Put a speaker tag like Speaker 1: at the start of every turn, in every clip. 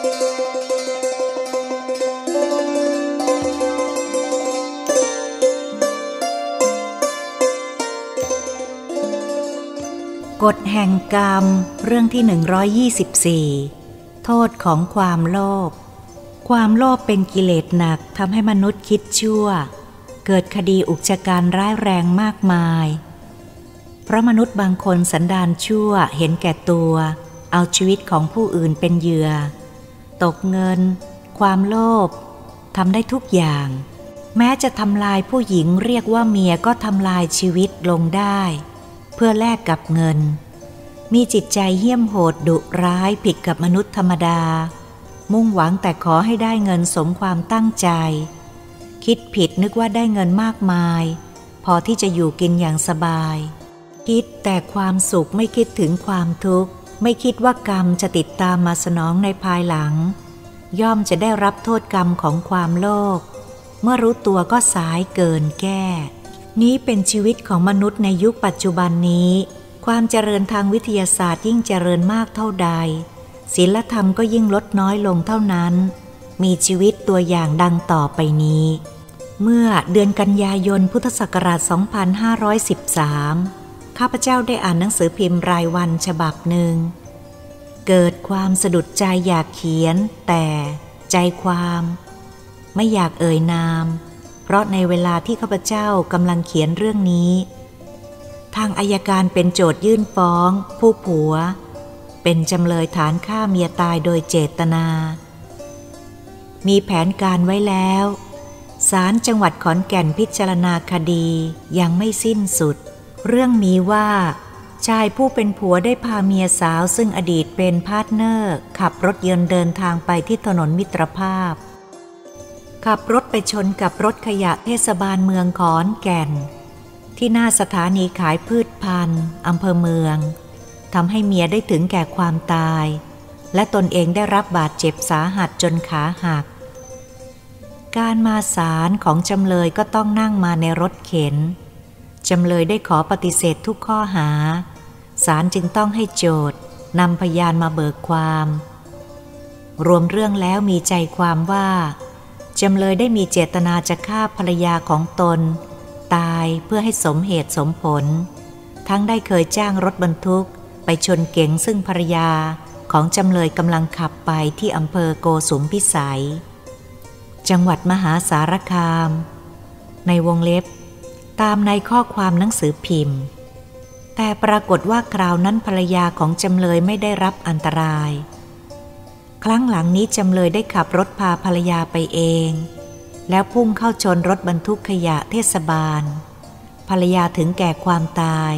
Speaker 1: กฎแห่งกรรมเรื่องที่ 124 โทษของความโลภ ความโลภเป็นกิเลสหนักทำให้มนุษย์คิดชั่ว เกิดคดีอุกชะการร้ายแรงมากมาย เพราะมนุษย์บางคนสันดานชั่วเห็นแก่ตัว เอาชีวิตของผู้อื่นเป็นเหยื่อ ตกเงิน ความโลภทำได้ทุกอย่าง แม้จะทำลายผู้หญิงเรียกว่าเมียก็ทำลายชีวิตลงได้ เพื่อแลกกับเงิน มีจิตใจเหี้ยมโหดดุร้ายผิดกับมนุษย์ธรรมดา มุ่งหวังแต่ขอให้ได้เงินสมความตั้งใจ คิดผิดนึกว่าได้เงินมากมาย พอที่จะอยู่กินอย่างสบาย คิดแต่ความสุขไม่คิดถึงความทุกข์ ไม่คิดว่ากรรมจะติดตามมาสนองในภายหลัง ย่อมจะได้รับโทษกรรมของความโลภเมื่อรู้ตัวก็สายเกินแก้ นี้เป็นชีวิตของมนุษย์ในยุคปัจจุบันนี้ ความเจริญทางวิทยาศาสตร์ยิ่งเจริญมากเท่าใดศีลธรรมก็ยิ่งลดน้อยลงเท่านั้น มีชีวิตตัวอย่างดังต่อไปนี้ เมื่อเดือนกันยายนพุทธศักราช 2513 ข้าพเจ้าได้อ่านหนังสือพิมพ์รายวันฉบับหนึ่ง เกิดความสะดุดใจอยากเขียน แต่ใจความ ไม่อยากเอ่ยนาม เพราะในเวลาที่ข้าพเจ้ากำลังเขียนเรื่องนี้ ทางอายการเป็นโจทยื่นฟ้อง ผู้ผัว เป็นจำเลยฐานฆ่าเมียตายโดยเจตนา มีแผนการไว้แล้วศาลจังหวัดขอนแก่นพิจารณาคดียังไม่สิ้นสุด เรื่องมีว่า ชายผู้เป็นผัวได้พาเมียสาวซึ่งอดีตเป็นพาร์ทเนอร์ ขับรถยนต์เดินทางไปที่ถนนมิตรภาพ ขับรถไปชนกับรถขยะเทศบาลเมืองขอนแก่น ที่หน้าสถานีขายพืชพันธุ์อำเภอเมืองทำให้เมียได้ถึงแก่ความตาย และตนเองได้รับบาดเจ็บสาหัสจนขาหัก การมาศาลของจำเลยก็ต้องนั่งมาในรถเข็น จำเลยได้ขอปฏิเสธทุกข้อหา ศาลจึงต้องให้โจทย์นำพยานมาเบิกความ รวมเรื่องแล้วมีใจความว่า จำเลยได้มีเจตนาจะฆ่าภรรยาของตน ตายเพื่อให้สมเหตุสมผล ทั้งได้เคยจ้างรถบรรทุก ไปชนเก๋งซึ่งภรรยาของจำเลยกำลังขับไปที่อำเภอโกสุมพิสัย จังหวัดมหาสารคาม ในวงเล็บ ตามในข้อความหนังสือพิมพ์ แต่ปรากฏว่าคราวนั้นภรรยาของจำเลยไม่ได้รับอันตราย ครั้งหลังนี้จำเลยได้ขับรถพาภรรยาไปเอง แล้วพุ่งเข้าชนรถบรรทุกขยะเทศบาล ภรรยาถึงแก่ความตาย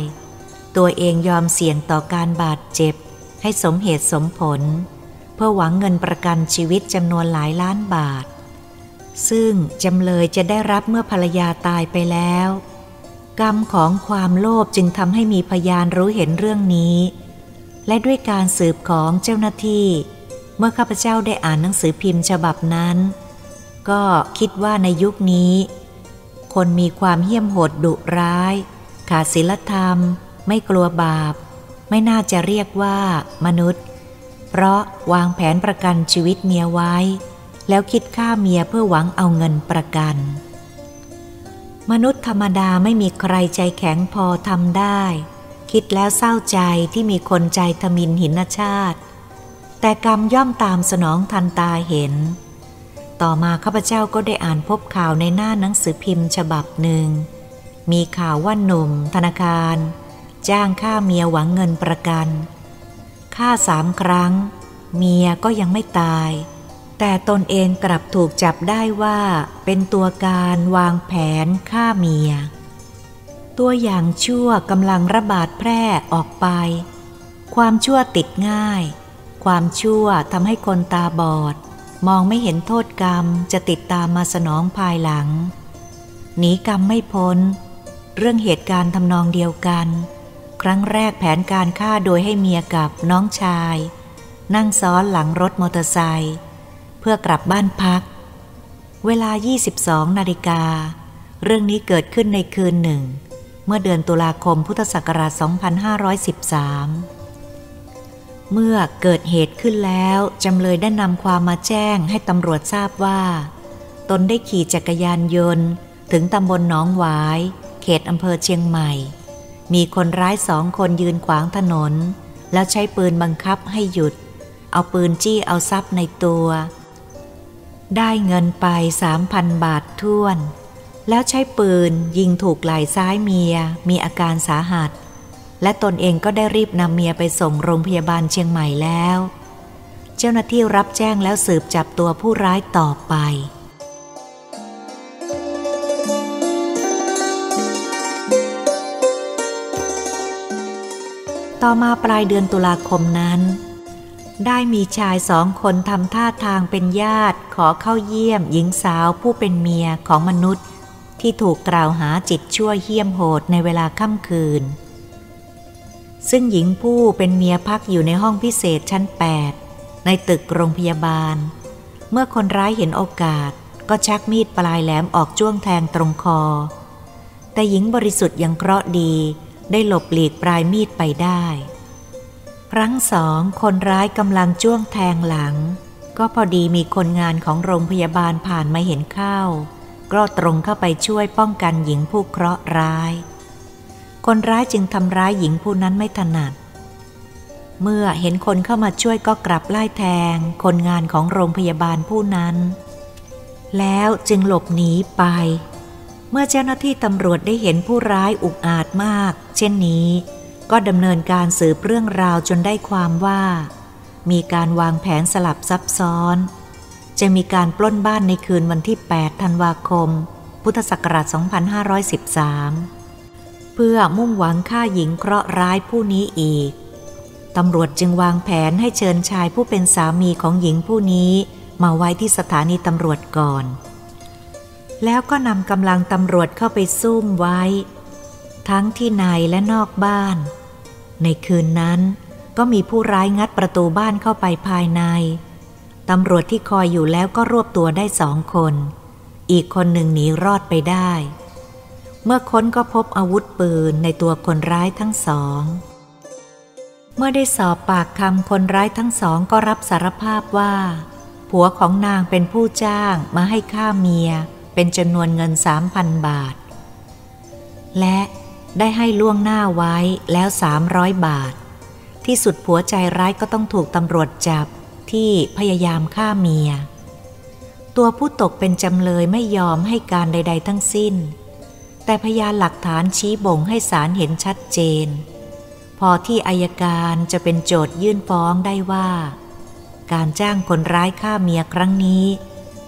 Speaker 1: ตัวเองยอมเสี่ยงต่อการบาดเจ็บ ให้สมเหตุสมผล เพื่อหวังเงินประกันชีวิตจำนวนหลายล้านบาทซึ่งจำเลยจะได้รับเมื่อภรรยาตายไปแล้ว กรรมของความโลภจึงทำให้มีพยานรู้เห็นเรื่องนี้ และด้วยการสืบของเจ้าหน้าที่ เมื่อข้าพเจ้าได้อ่านหนังสือพิมพ์ฉบับนั้น ก็คิดว่าในยุคนี้ คนมีความเหี้ยมโหดดุร้าย ขาดศีลธรรม ไม่กลัวบาป ไม่น่าจะเรียกว่ามนุษย์ เพราะวางแผนประกันชีวิตเมียไว้ แล้วคิดฆ่าเมียเพื่อหวังเอาเงินประกัน มนุษย์ธรรมดาไม่มีใครใจแข็งพอทำได้ คิดแล้วเศร้าใจที่มีคนใจทมินหินชาติ แต่กรรมย่อมตามสนองทันตาเห็น ต่อมาข้าพเจ้าก็ได้อ่านพบข่าวในหน้าหนังสือพิมพ์ฉบับหนึ่ง มีข่าวว่าหนุ่ม ธนาคาร จ้างค่าเมียหวังเงินประกัน ค่าสามครั้ง เมียก็ยังไม่ตาย แต่ตนเองกลับถูกจับได้ว่าเป็นตัวการวางแผนฆ่าเมีย ตัวอย่างชั่วกำลังระบาดแพร่ออกไป ความชั่วติดง่าย ความชั่วทำให้คนตาบอด มองไม่เห็นโทษกรรมจะติดตามมาสนองภายหลัง หนีกรรมไม่พ้น เรื่องเหตุการณ์ทำนองเดียวกัน ครั้งแรกแผนการฆ่าโดยให้เมียกับน้องชาย นั่งซ้อนหลังรถมอเตอร์ไซค์ เพื่อกลับบ้านพัก เวลา 22 นาฬิกา เรื่องนี้เกิดขึ้นในคืนหนึ่ง เมื่อเดือนตุลาคมพุทธศักราช 2513 เมื่อเกิดเหตุขึ้นแล้ว จำเลยได้นำความมาแจ้งให้ตำรวจทราบว่า ตนได้ขี่จักรยานยนต์ ถึงตำบลหนองหวาย เขตอำเภอเชียงใหม่ มีคนร้ายสองคนยืนขวางถนน แล้วใช้ปืนบังคับให้หยุดเอาปืนจี้เอาทรัพย์ในตัว ได้เงินไปสามพันบาทท่วน แล้วใช้ปืนยิงถูกไหล่ซ้ายเมียมีอาการสาหัส และตนเองก็ได้รีบนำเมียไปส่งโรงพยาบาลเชียงใหม่แล้ว เจ้าหน้าที่รับแจ้งแล้วสืบจับตัวผู้ร้ายต่อไปต่อมาปลายเดือนตุลาคมนั้น ได้มีชายสองคนทำท่าทางเป็นญาติ ขอเข้าเยี่ยมหญิงสาวผู้เป็นเมียของมนุษย์ ที่ถูกกล่าวหาจิตชั่วเหี้ยมโหดในเวลาค่ำคืน ซึ่งหญิงผู้เป็นเมียพักอยู่ในห้องพิเศษชั้น 8 ในตึกโรงพยาบาล เมื่อคนร้ายเห็นโอกาส ก็ชักมีดปลายแหลมออกจ้วงแทงตรงคอ แต่หญิงบริสุทธิ์ยังเคราะห์ดีได้หลบหลีกปลายมีดไปได้ ครั้งสองคนร้ายกำลังจ้วงแทงหลัง ก็พอดีมีคนงานของโรงพยาบาลผ่านมาเห็นเข้า ก็ตรงเข้าไปช่วยป้องกันหญิงผู้เคราะห์ร้าย คนร้ายจึงทำร้ายหญิงผู้นั้นไม่ถนัด เมื่อเห็นคนเข้ามาช่วยก็กลับไล่แทง คนงานของโรงพยาบาลผู้นั้น แล้วจึงหลบหนีไป เมื่อเจ้าหน้าที่ตำรวจได้เห็นผู้ร้ายอุกอาจมาก เช่นนี้ ก็ดำเนินการสืบเรื่องราวจนได้ความว่า มีการวางแผนสลับซับซ้อน จะมีการปล้นบ้านในคืนวันที่ 8 ธันวาคม พุทธศักราช 2513 เพื่อมุ่งหวังฆ่าหญิงเคราะห์ร้ายผู้นี้อีก ตำรวจจึงวางแผนให้เชิญชายผู้เป็นสามีของหญิงผู้นี้มาไว้ที่สถานีตำรวจก่อน แล้วก็นำกำลังตำรวจเข้าไปซุ่มไว้ ทั้งที่ในและนอกบ้าน ในคืนนั้น ก็มีผู้ร้ายงัดประตูบ้านเข้าไปภายใน ตำรวจที่คอยอยู่แล้วก็รวบตัวได้สองคน อีกคนหนึ่งหนีรอดไปได้ เมื่อค้นก็พบอาวุธปืนในตัวคนร้ายทั้งสอง เมื่อได้สอบปากคำคนร้ายทั้งสองก็รับสารภาพว่า ผัวของนางเป็นผู้จ้างมาให้ค่าเมียเป็นจำนวนเงินสามพันบาท และ ได้ให้ล่วงหน้าไว้แล้วสามร้อยบาท ที่สุดผัวใจร้ายก็ต้องถูกตำรวจจับที่พยายามฆ่าเมีย ตัวผู้ตกเป็นจำเลยไม่ยอมให้การใด ๆ ทั้งสิ้น แต่พยานหลักฐานชี้บ่งให้ศาลเห็นชัดเจน พอที่อายการจะเป็นโจทยื่นฟ้องได้ว่า การจ้างคนร้ายฆ่าเมียครั้งนี้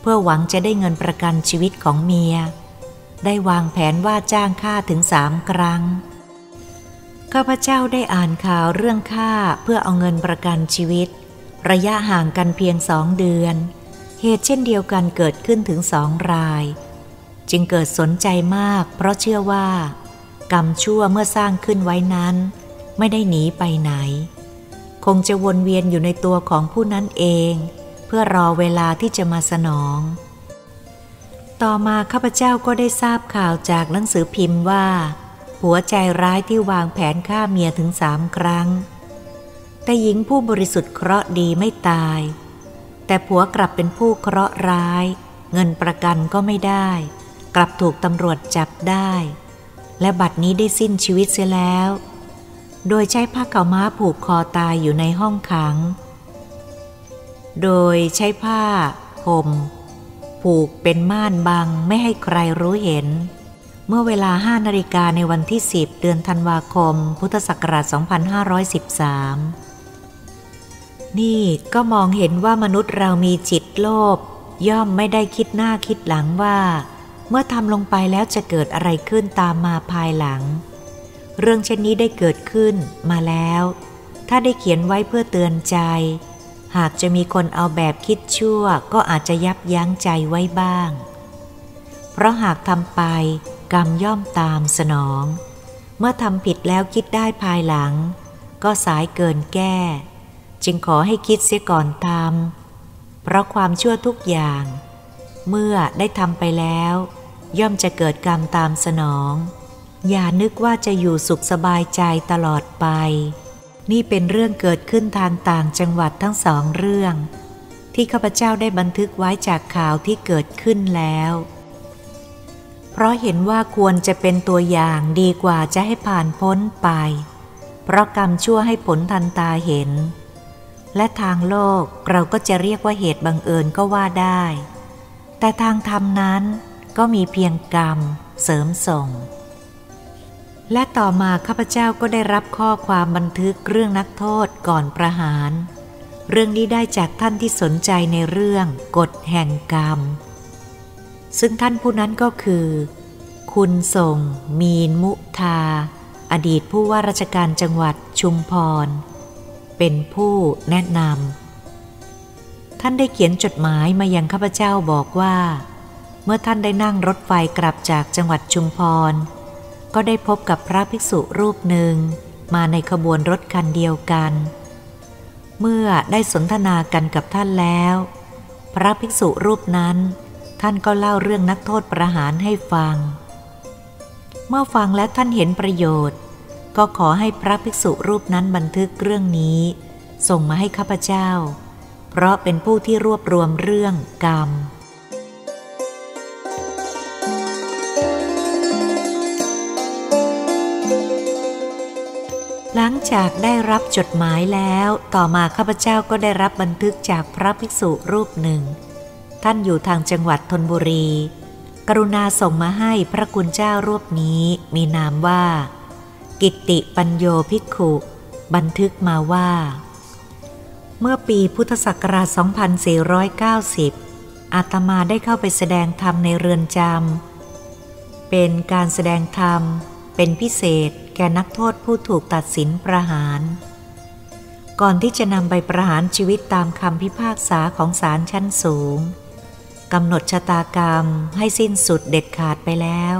Speaker 1: เพื่อหวังจะได้เงินประกันชีวิตของเมีย ได้วางแผนว่าจ้างฆ่าถึงสามครั้ง ข้าพเจ้าได้อ่านข่าวเรื่องฆ่าเพื่อเอาเงินประกันชีวิต ระยะห่างกันเพียงสองเดือน เหตุเช่นเดียวกันเกิดขึ้นถึงสองราย จึงเกิดสนใจมากเพราะเชื่อว่า กรรมชั่วเมื่อสร้างขึ้นไว้นั้น ไม่ได้หนีไปไหน คงจะวนเวียนอยู่ในตัวของผู้นั้นเอง เพื่อรอเวลาที่จะมาสนอง ต่อมาข้าพเจ้าก็ได้ทราบข่าวจากหนังสือพิมพ์ว่า หัวใจร้ายที่วางแผนฆ่าเมียถึงสามครั้ง แต่หญิงผู้บริสุทธิ์เคราะห์ดีไม่ตาย แต่ผัวกลับเป็นผู้เคราะห์ร้าย เงินประกันก็ไม่ได้ กลับถูกตำรวจจับได้ และบัดนี้ได้สิ้นชีวิตเสียแล้ว โดยใช้ผ้าเก่าม้าผูกคอตายอยู่ในห้องขัง โดยใช้ผ้าห่ม ผูกเป็นม่านบังไม่ให้ใครรู้เห็น เมื่อเวลาห้านาฬิกาในวันที่ 10 เดือนธันวาคม พุทธศักราช 2513 นี่ก็มองเห็นว่ามนุษย์เรามีจิตโลภย่อมไม่ได้คิดหน้าคิดหลังว่า เมื่อทำลงไปแล้วจะเกิดอะไรขึ้นตามมาภายหลัง เรื่องเช่นนี้ได้เกิดขึ้นมาแล้ว ถ้าได้เขียนไว้เพื่อเตือนใจ หากจะมีคนเอาแบบคิดชั่วก็อาจจะยับยั้งใจไว้บ้าง เพราะหากทำไปกรรมย่อมตามสนอง เมื่อทำผิดแล้วคิดได้ภายหลัง ก็สายเกินแก้ จึงขอให้คิดเสียก่อนทำเพราะความชั่วทุกอย่าง เมื่อได้ทำไปแล้ว ย่อมจะเกิดกรรมตามสนอง อย่านึกว่าจะอยู่สุขสบายใจตลอดไป นี่เป็นเรื่องเกิดขึ้นทางต่างจังหวัดทั้งสองเรื่อง ที่ข้าพเจ้าได้บันทึกไว้จากข่าวที่เกิดขึ้นแล้ว เพราะเห็นว่าควรจะเป็นตัวอย่างดีกว่าจะให้ผ่านพ้นไป เพราะกรรมชั่วให้ผลทันตาเห็น และทางโลกเราก็จะเรียกว่าเหตุบังเอิญก็ว่าได้ แต่ทางธรรมนั้นก็มีเพียงกรรมเสริมส่ง และต่อมาข้าพเจ้าก็ได้รับข้อความบันทึกเรื่องนักโทษก่อนประหาร เรื่องนี้ได้จากท่านที่สนใจในเรื่องกฎแห่งกรรม ซึ่งท่านผู้นั้นก็คือ คุณส่ง มีนมุทา อดีตผู้ว่าราชการจังหวัดชุมพร เป็นผู้แนะนำท่านได้เขียนจดหมายมายังข้าพเจ้าบอกว่า เมื่อท่านได้นั่งรถไฟกลับจากจังหวัดชุมพร ก็ได้พบกับพระภิกษุรูปหนึ่ง มาในขบวนรถคันเดียวกัน เมื่อได้สนทนากันกับท่านแล้ว พระภิกษุรูปนั้น ท่านก็เล่าเรื่องนักโทษประหารให้ฟัง เมื่อฟังและท่านเห็นประโยชน์ ก็ขอให้พระภิกษุรูปนั้นบันทึกเรื่องนี้ ส่งมาให้ข้าพเจ้า เพราะเป็นผู้ที่รวบรวมเรื่องกรรม หลังจากได้รับจดหมายแล้ว ต่อมาข้าพเจ้าก็ได้รับบันทึกจากพระภิกษุรูปหนึ่ง ท่านอยู่ทางจังหวัดธนบุรี กรุณาส่งมาให้พระคุณเจ้ารูปนี้มีนามว่า กิติปัญโยภิกขุ บันทึกมาว่า เมื่อปีพุทธศักราช 2490 อาตมาได้เข้าไปแสดงธรรมในเรือนจำเป็นการแสดงธรรมเป็นพิเศษ แก่นักโทษผู้ถูกตัดสินประหาร ก่อนที่จะนำไปประหารชีวิตตามคำพิพากษาของศาลชั้นสูงกำหนดชะตากรรมให้สิ้นสุดเด็ดขาดไปแล้ว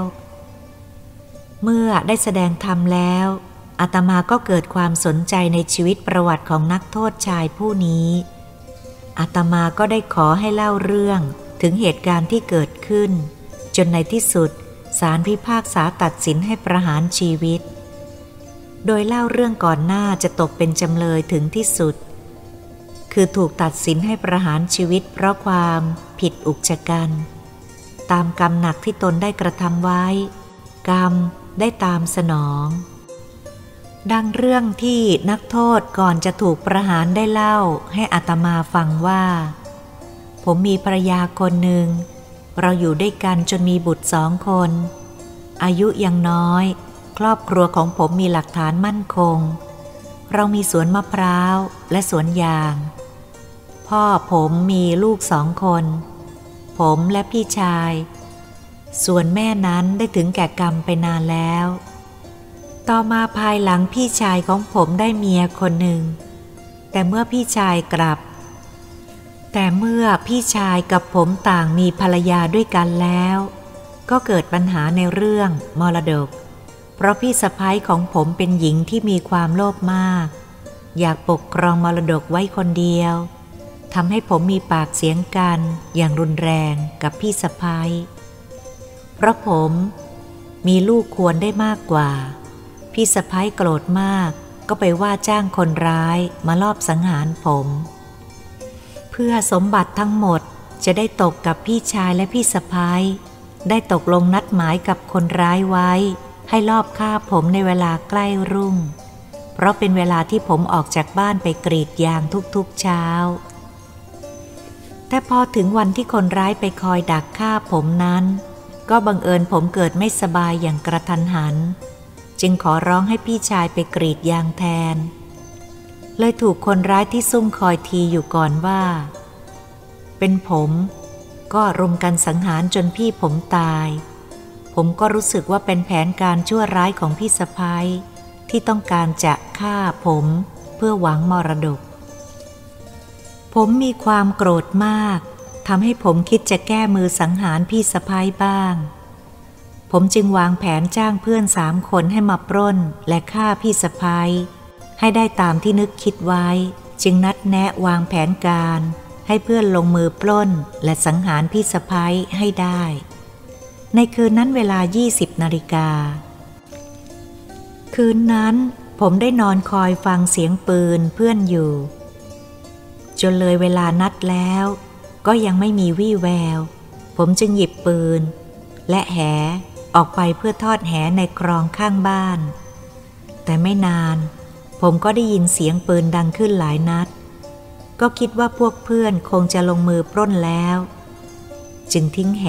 Speaker 1: เมื่อได้แสดงธรรมแล้วอาตมาก็เกิดความสนใจในชีวิตประวัติของนักโทษชายผู้นี้อาตมาก็ได้ขอให้เล่าเรื่องถึงเหตุการณ์ที่เกิดขึ้น จนในที่สุดศาลพิพากษาตัดสินให้ประหารชีวิต โดยเล่าเรื่องก่อนหน้าจะตกเป็นจำเลยถึงที่สุด คือถูกตัดสินให้ประหารชีวิตเพราะความผิดอุกชะกัน ตามกรรมหนักที่ตนได้กระทำไว้ กรรมได้ตามสนอง ดังเรื่องที่นักโทษก่อนจะถูกประหารได้เล่าให้อัตมาฟังว่า ผมมีภรรยาคนหนึ่ง เราอยู่ด้วยกันจนมีบุตรสองคน อายุยังน้อย ครอบครัวของผมมีหลักฐานมั่นคง เรามีสวนมะพร้าวและสวนยาง พ่อผมมีลูกสองคน ผมและพี่ชาย ส่วนแม่นั้นได้ถึงแก่กรรมไปนานแล้ว ต่อมาภายหลังพี่ชายของผมได้เมียคนหนึ่ง แต่เมื่อพี่ชายกลับ แต่เมื่อพี่ชายกับผมต่างมีภรรยาด้วยกันแล้ว ก็เกิดปัญหาในเรื่องมรดก เพราะพี่สะพ้ายของผมเป็นหญิงที่มีความโลภมาก อยากปกครองมรดกไว้คนเดียวทำให้ผมมีปากเสียงกันอย่างรุนแรงกับพี่สะพ้ายเพราะผมมีลูกควรได้มากกว่า พี่สะพ้ายโกรธมาก ก็ไปว่าจ้างคนร้ายมาลอบสังหารผม เพื่อสมบัติทั้งหมดจะได้ตกกับพี่ชายและพี่สะพ้ายได้ตกลงนัดหมายกับคนร้ายไว้ ให้ลอบฆ่าผมในเวลาใกล้รุ่ง เพราะเป็นเวลาที่ผมออกจากบ้านไปกรีดยางทุกๆเช้า แต่พอถึงวันที่คนร้ายไปคอยดักฆ่าผมนั้น ก็บังเอิญผมเกิดไม่สบายอย่างกระทันหัน จึงขอร้องให้พี่ชายไปกรีดยางแทน เลยถูกคนร้ายที่ซุ่มคอยทีอยู่ก่อนว่า เป็นผม ก็รุมกันสังหารจนพี่ผมตาย ผมก็รู้สึกว่าเป็นแผนการชั่วร้ายของพี่สะพ้ายที่ต้องการจะฆ่าผมเพื่อหวังมรดก ผมมีความโกรธมากทำให้ผมคิดจะแก้มือสังหารพี่สะพ้ายบ้าง ผมจึงวางแผนจ้างเพื่อนสามคนให้มาปล้นและฆ่าพี่สะพ้ายให้ได้ตามที่นึกคิดไว้ จึงนัดแนะวางแผนการ ให้เพื่อนลงมือปล้นและสังหารพี่สะพ้ายให้ได้ ในคืนนั้นเวลา 20นาฬิกา คืนนั้นผมได้นอนคอยฟังเสียงปืนเพื่อนอยู่ จนเลยเวลานัดแล้ว ก็ยังไม่มีวี่แวว ผมจึงหยิบปืน และแหออกไปเพื่อทอดแหในคลองข้างบ้าน แต่ไม่นาน ผมก็ได้ยินเสียงปืนดังขึ้นหลายนัด ก็คิดว่าพวกเพื่อนคงจะลงมือปล้นแล้ว จึงทิ้งแห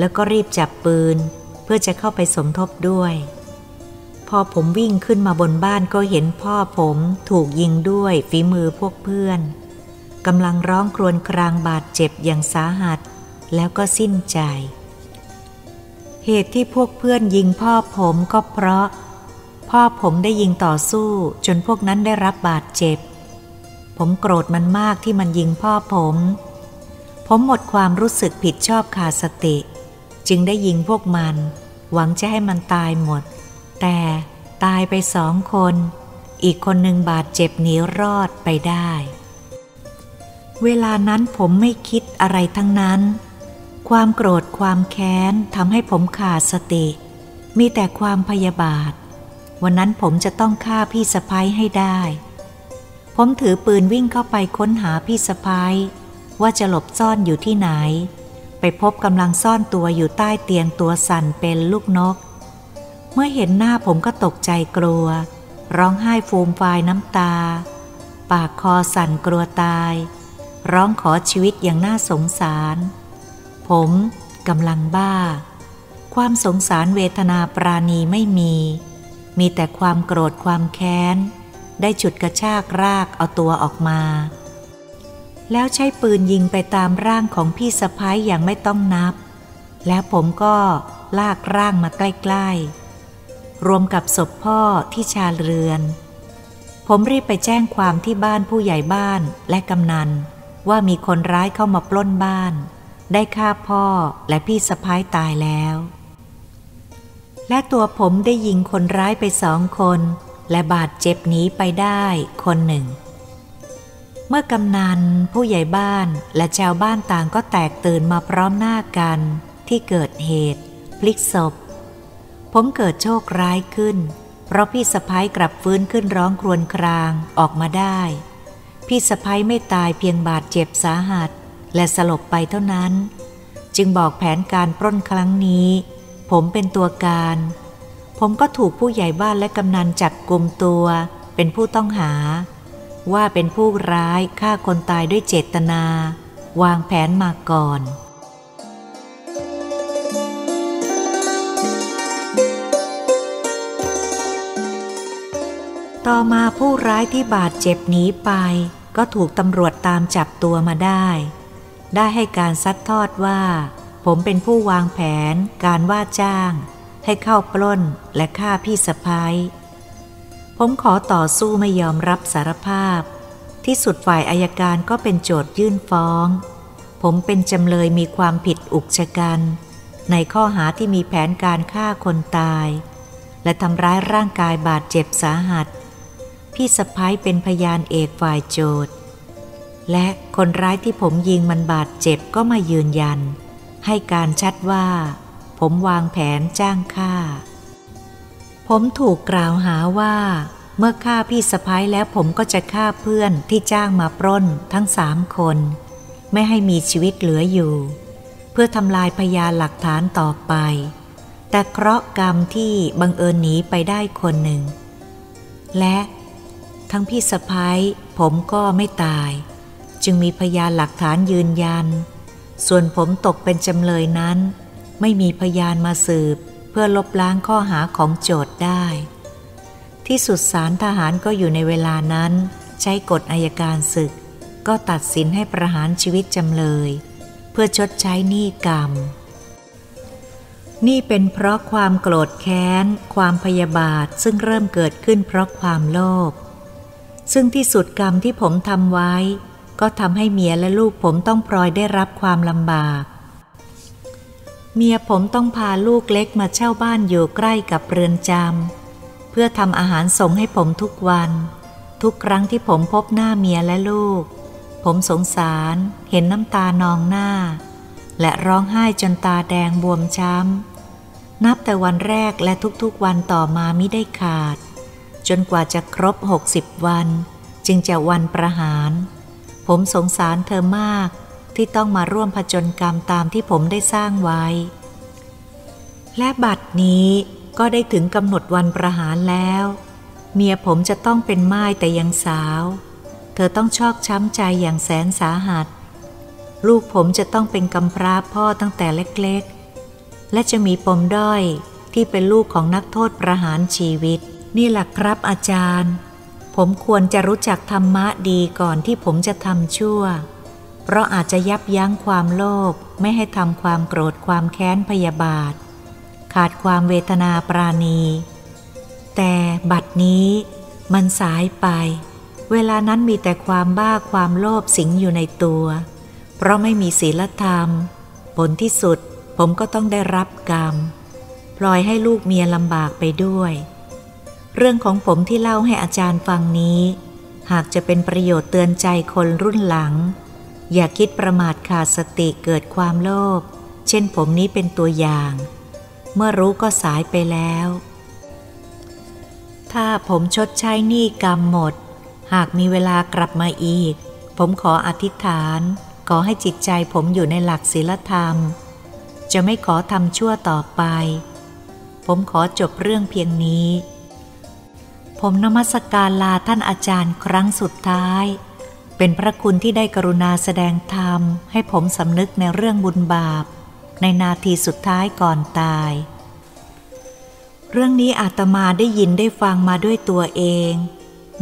Speaker 1: แล้วก็รีบจับปืน เพื่อจะเข้าไปสมทบด้วย พอผมวิ่งขึ้นมาบนบ้านก็เห็นพ่อผมถูกยิงด้วยฝีมือพวกเพื่อนกำลังร้องครวญครางบาดเจ็บอย่างสาหัส แล้วก็สิ้นใจ เหตุที่พวกเพื่อนยิงพ่อผมก็เพราะ พ่อผมได้ยิงต่อสู้จนพวกนั้นได้รับบาดเจ็บ ผมโกรธมันมากที่มันยิงพ่อผม ผมหมดความรู้สึกผิดชอบขาดสติ จึงได้ยิงพวกมัน หวังจะให้มันตายหมด แต่ตายไปสองคน อีกคนหนึ่งบาดเจ็บหนีรอดไปได้ เวลานั้นผมไม่คิดอะไรทั้งนั้น ความโกรธความแค้นทำให้ผมขาดสติ มีแต่ความพยาบาท วันนั้นผมจะต้องฆ่าพี่สะพ้ยให้ได้ ผมถือปืนวิ่งเข้าไปค้นหาพี่สะพ้ยว่าจะหลบซ่อนอยู่ที่ไหน ไปพบกำลังซ่อนตัวอยู่ใต้เตียงตัวสั่นเป็นลูกนก เมื่อเห็นหน้าผมก็ตกใจกลัว ร้องไห้ฟูมฟายน้ำตา ปากคอสั่นกลัวตาย ร้องขอชีวิตอย่างน่าสงสาร ผมกำลังบ้า ความสงสารเวทนาปราณีไม่มี มีแต่ความโกรธความแค้น ได้ฉุดกระชากรากเอาตัวออกมา แล้วใช้ปืนยิงไปตามร่างของพี่สะพ้ายอย่างไม่ต้องนับ แล้วผมก็ลากร่างมาใกล้ๆ รวมกับศพพ่อที่ชาเรือน ผมรีบไปแจ้งความที่บ้านผู้ใหญ่บ้านและกำนัน ว่ามีคนร้ายเข้ามาปล้นบ้าน ได้ฆ่าพ่อและพี่สะพ้ายตายแล้ว และตัวผมได้ยิงคนร้ายไปสองคน และบาดเจ็บหนีไปได้คนหนึ่ง เมื่อกำนันผู้ใหญ่บ้านและชาวบ้านต่างก็แตกตื่นมาพร้อมหน้ากันที่เกิดเหตุ พลิกศพ ผมเกิดโชคร้ายขึ้น เพราะพี่สะพ้ายกลับฟื้นขึ้นร้องครวญครางออกมาได้ พี่สะพ้ายไม่ตายเพียงบาดเจ็บสาหัส และสลบไปเท่านั้น จึงบอกแผนการปล้นครั้งนี้ ผมเป็นตัวการ ผมก็ถูกผู้ใหญ่บ้านและกำนันจับกลุ่มตัว เป็นผู้ต้องหา ว่าเป็นผู้ร้ายฆ่าคนตายด้วยเจตนา วางแผนมาก่อน ต่อมาผู้ร้ายที่บาดเจ็บหนีไป ก็ถูกตำรวจตามจับตัวมาได้ ได้ให้การซัดทอดว่า ผมเป็นผู้วางแผนการว่าจ้าง ให้เข้าปล้นและฆ่าพี่สะพ้าย ผมขอต่อสู้ไม่ยอมรับสารภาพ ที่สุดฝ่ายอายการก็เป็นโจทยื่นฟ้อง ผมเป็นจำเลยมีความผิดอุกชะกัน ในข้อหาที่มีแผนการฆ่าคนตาย และทำร้ายร่างกายบาดเจ็บสาหัส พี่สะพ้ายเป็นพยานเอกฝ่ายโจทย์และคนร้ายที่ผมยิงมันบาดเจ็บก็มายืนยัน ให้การชัดว่า ผมวางแผนจ้างฆ่า ผมถูกกล่าวหาว่า เมื่อฆ่าพี่สะพ้ายแล้วผมก็จะฆ่าเพื่อนที่จ้างมาปล้นทั้งสามคน ไม่ให้มีชีวิตเหลืออยู่ เพื่อทำลายพยานหลักฐานต่อไป แต่เคราะห์กรรมที่บังเอิญหนีไปได้คนหนึ่ง และทั้งพี่สะพ้ายผมก็ไม่ตาย จึงมีพยานหลักฐานยืนยัน ส่วนผมตกเป็นจำเลยนั้น ไม่มีพยานมาสืบ เพื่อลบล้างข้อหาของโจทย์ได้ ที่สุดสารทหารก็อยู่ในเวลานั้นใช้กฎอายการศึก ก็ตัดสินให้ประหารชีวิตจำเลย เพื่อชดใช้หนี้กรรม นี่เป็นเพราะความโกรธแค้น ความพยาบาทซึ่งเริ่มเกิดขึ้นเพราะความโลภซึ่งที่สุดกรรมที่ผมทำไว้ ก็ทำให้เมียและลูกผมต้องพลอยได้รับความลำบาก เมียผมต้องพาลูกเล็กมาเช่าบ้านอยู่ใกล้กับเรือนจำเพื่อทำอาหารส่งให้ผมทุกวัน ทุกครั้งที่ผมพบหน้าเมียและลูก ผมสงสารเห็นน้ำตานองหน้า และร้องไห้จนตาแดงบวมช้ำ นับแต่วันแรกและทุกๆวันต่อมามิได้ขาดจจนกว่าจะครบหกสิบวัน จึงจะวันประหาร ผมสงสารเธอมาก ที่ต้องมาร่วมผจญกรรมตามที่ผมได้สร้างไว้ และบัดนี้ก็ได้ถึงกำหนดวันประหารแล้ว เมียผมจะต้องเป็นไม้แต่ยังสาว เธอต้องชอกช้ำใจอย่างแสนสาหัส ลูกผมจะต้องเป็นกำพร้าพ่อตั้งแต่เล็กๆ และจะมีปมด้อยที่เป็นลูกของนักโทษประหารชีวิต นี่แหละครับอาจารย์ ผมควรจะรู้จักธรรมะดีก่อนที่ผมจะทำชั่ว เพราะอาจจะยับยั้งความโลภไม่ให้ทำความโกรธความแค้นพยาบาท ขาดความเวทนาปราณี แต่บัดนี้มันสายไป เวลานั้นมีแต่ความบ้าความโลภสิงอยู่ในตัว เพราะไม่มีศีลธรรม ผลที่สุดผมก็ต้องได้รับกรรมปล่อยให้ลูกเมียลำบากไปด้วย เรื่องของผมที่เล่าให้อาจารย์ฟังนี้ หากจะเป็นประโยชน์เตือนใจคนรุ่นหลัง อย่าคิดประมาทขาดสติเกิดความโลภ เช่นผมนี้เป็นตัวอย่าง เมื่อรู้ก็สายไปแล้ว ถ้าผมชดใช้หนี้กรรมหมด หากมีเวลากลับมาอีก ผมขออธิษฐาน ขอให้จิตใจผมอยู่ในหลักศีลธรรม จะไม่ขอทำชั่วต่อไป ผมขอจบเรื่องเพียงนี้ ผมนมัสการลาท่านอาจารย์ครั้งสุดท้าย เป็นพระคุณที่ได้กรุณาแสดงธรรม ให้ผมสำนึกในเรื่องบุญบาป ในนาทีสุดท้ายก่อนตาย เรื่องนี้อาตมาได้ยินได้ฟังมาด้วยตัวเอง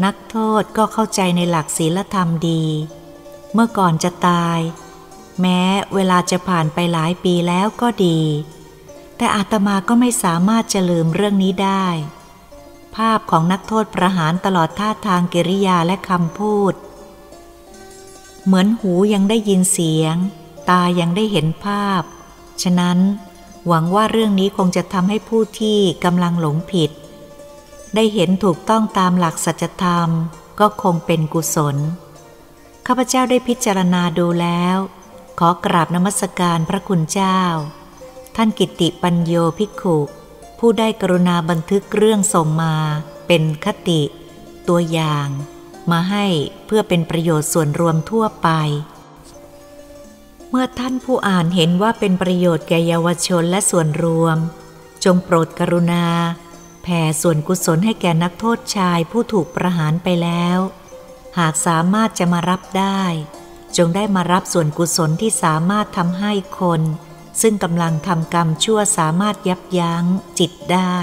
Speaker 1: นักโทษก็เข้าใจในหลักศีลธรรมดี เมื่อก่อนจะตาย แม้เวลาจะผ่านไปหลายปีแล้วก็ดี แต่อาตมาก็ไม่สามารถจะลืมเรื่องนี้ได้ ภาพของนักโทษประหารตลอดท่าทางกิริยาและคำพูด เหมือนหูยังได้ยินเสียง ตายังได้เห็นภาพ ฉะนั้นหวังว่าเรื่องนี้คงจะทำให้ผู้ที่กำลังหลงผิด ได้เห็นถูกต้องตามหลักสัจธรรมก็คงเป็นกุศล ข้าพเจ้าได้พิจารณาดูแล้ว ขอกราบนมัสการพระคุณเจ้า ท่านกิติปัญโยภิกขุผู้ได้กรุณาบันทึกเรื่องส่งมาเป็นคติ ตัวอย่าง มาให้เพื่อเป็นประโยชน์ส่วนรวมทั่วไป เมื่อท่านผู้อ่านเห็นว่าเป็นประโยชน์แก่เยาวชนและส่วนรวม จงโปรดกรุณา แผ่ส่วนกุศลให้แก่นักโทษชายผู้ถูกประหารไปแล้ว หากสามารถจะมารับได้ จงได้มารับส่วนกุศลที่สามารถทำให้คน ซึ่งกำลังทำกรรมชั่วสามารถยับยั้งจิตได้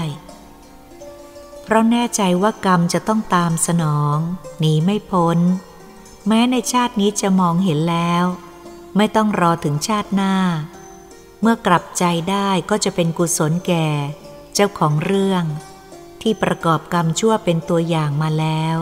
Speaker 1: เพราะแน่ใจว่ากรรมจะต้องตามสนองหนีไม่พ้น แม้ในชาตินี้จะมองเห็นแล้ว ไม่ต้องรอถึงชาติหน้า เมื่อกลับใจได้ก็จะเป็นกุศลแก่ เจ้าของเรื่อง ที่ประกอบกรรมชั่วเป็นตัวอย่างมาแล้ว